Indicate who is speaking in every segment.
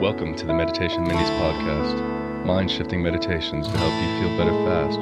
Speaker 1: Welcome to the Meditation Minis podcast, mind shifting meditations to help you feel better fast,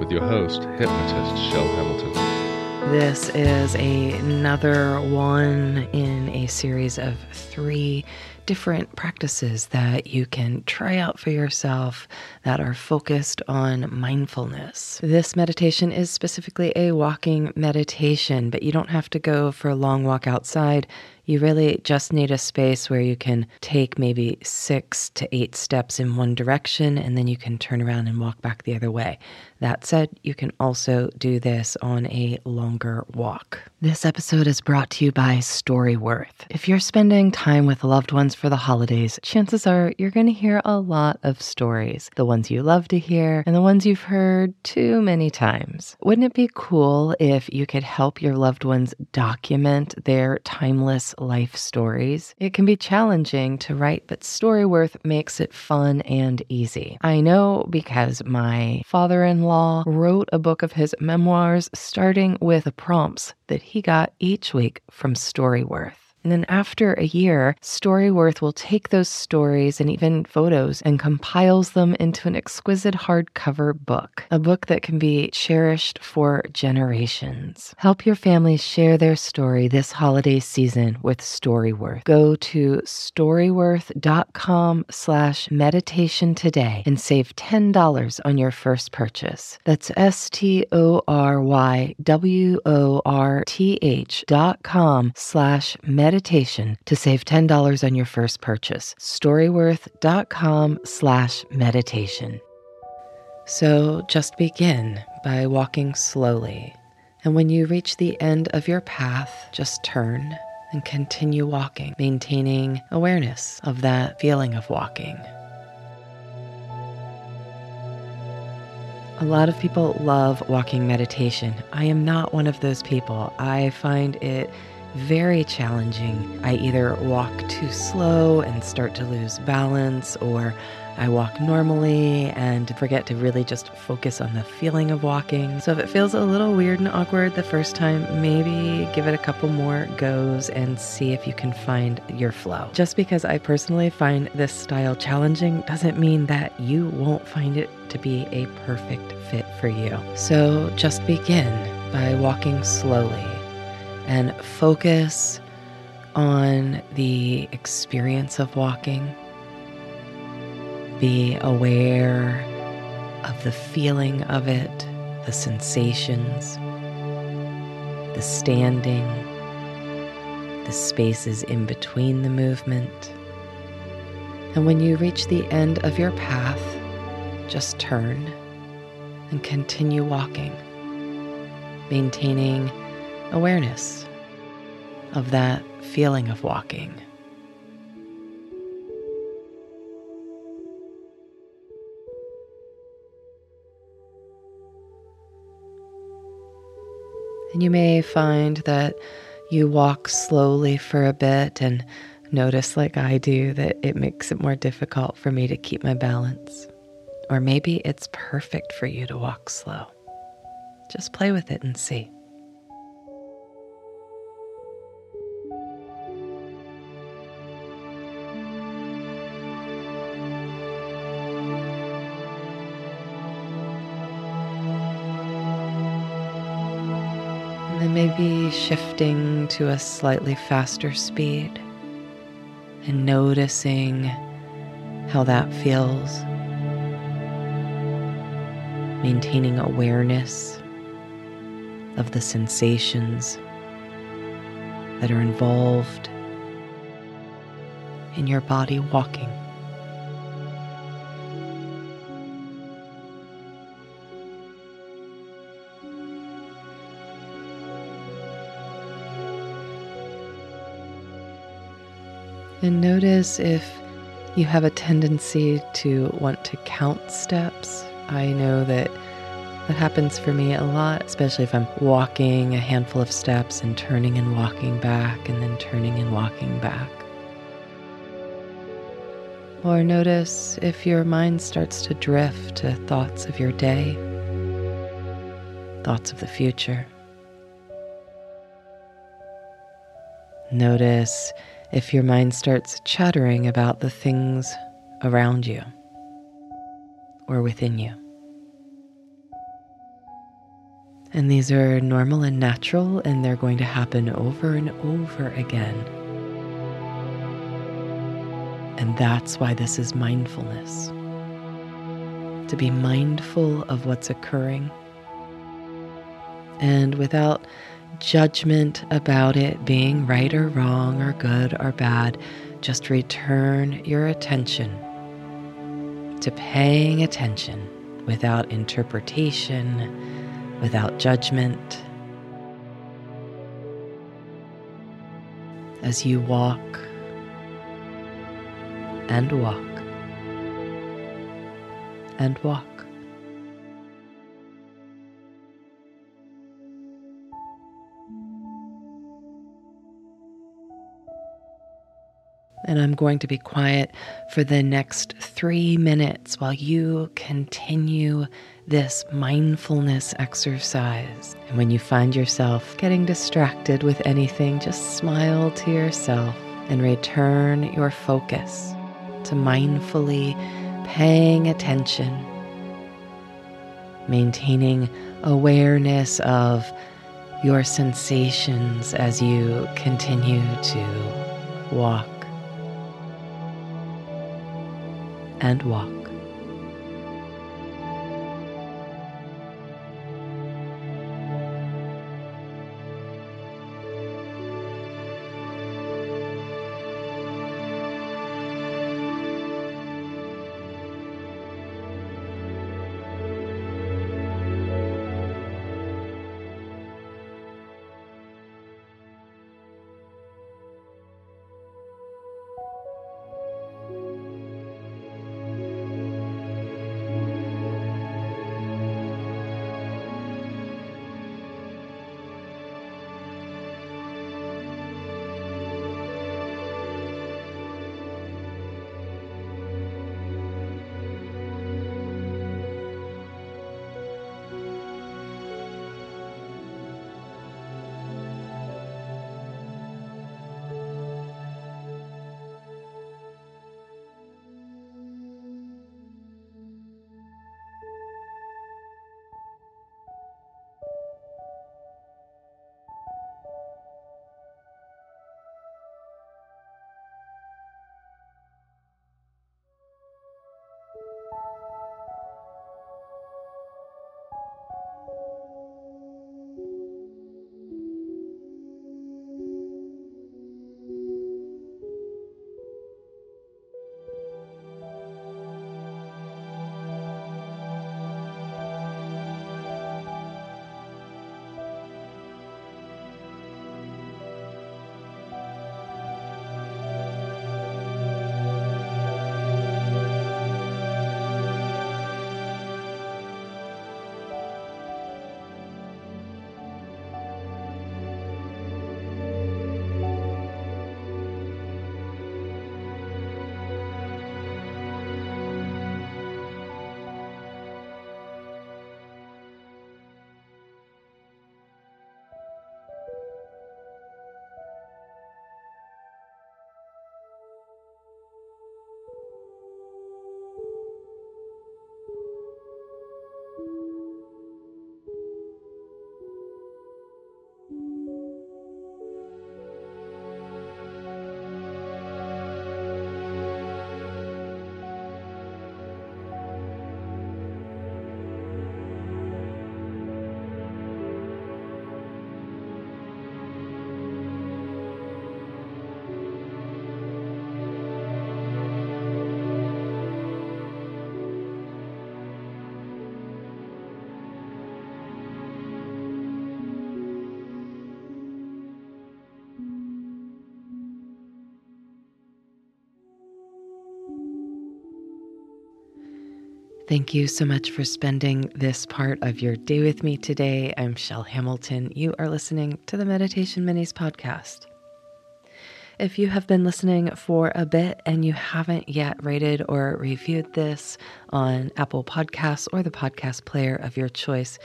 Speaker 1: with your host, hypnotist Chel Hamilton.
Speaker 2: This is a, another one in a series of three different practices that you can try out for yourself that are focused on mindfulness. This meditation is specifically a walking meditation, but you don't have to go for a long walk outside. You really just need a space where you can take maybe six to eight steps in one direction and then you can turn around and walk back the other way. That said, you can also do this on a longer walk. This episode is brought to you by Storyworth. If you're spending time with loved ones for the holidays, chances are you're going to hear a lot of stories the ones you love to hear and the ones you've heard too many times. Wouldn't it be cool if you could help your loved ones document their timeless life stories? It can be challenging to write, but Storyworth makes it fun and easy. I know because my father in law wrote a book of his memoirs starting with the prompts that he got each week from Storyworth. And then after a year, Storyworth will take those stories and even photos and compiles them into an exquisite hardcover book, a book that can be cherished for generations. Help your family share their story this holiday season with Storyworth. Go to storyworth.com slash meditation today and save $10 on your first purchase. That's S-T-O-R-Y-W-O-R-T-H dot com slash meditation meditation to save $10 on your first purchase. Storyworth.com slash meditation. So just begin by walking slowly. And when you reach the end of your path, just turn and continue walking, maintaining awareness of that feeling of walking. A lot of people love walking meditation. I am not one of those people. I find it very challenging. I either walk too slow and start to lose balance, or I walk normally and forget to really just focus on the feeling of walking. So if it feels a little weird and awkward the first time, maybe give it a couple more goes and see if you can find your flow. Just because I personally find this style challenging doesn't mean that you won't find it to be a perfect fit for you. So just begin by walking slowly and focus on the experience of walking. Be aware of the feeling of it, the sensations, the standing, the spaces in between the movement. And when you reach the end of your path, just turn and continue walking, maintaining awareness of that feeling of walking. And you may find that you walk slowly for a bit and notice, like I do, that it makes it more difficult for me to keep my balance. Or maybe it's perfect for you to walk slow. Just play with it and see. Then maybe shifting to a slightly faster speed and noticing how that feels. Maintaining awareness of the sensations that are involved in your body walking. And notice if you have a tendency to want to count steps. I know that that happens for me a lot, especially if I'm walking a handful of steps and turning and walking back and then turning and walking back. Or notice if your mind starts to drift to thoughts of your day, thoughts of the future. Notice if your mind starts chattering about the things around you or within you. And these are normal and natural, and they're going to happen over and over again. And that's why this is mindfulness to be mindful of what's occurring and without judgment about it being right or wrong or good or bad, just return your attention to paying attention without interpretation, without judgment. As you walk and walk and walk. And I'm going to be quiet for the next three minutes while you continue this mindfulness exercise. And when you find yourself getting distracted with anything, just smile to yourself and return your focus to mindfully paying attention, maintaining awareness of your sensations as you continue to walk and walk. Thank you so much for spending this part of your day with me today. I'm Chel Hamilton. You are listening to the Meditation Minis podcast. If you have been listening for a bit and you haven't yet rated or reviewed this on Apple Podcasts or the podcast player of your choice,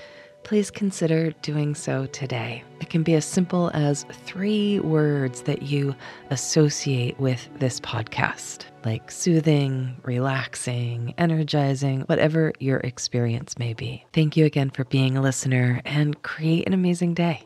Speaker 2: please consider doing so today. It can be as simple as three words that you associate with this podcast, like soothing, relaxing, energizing, whatever your experience may be. Thank you again for being a listener and create an amazing day.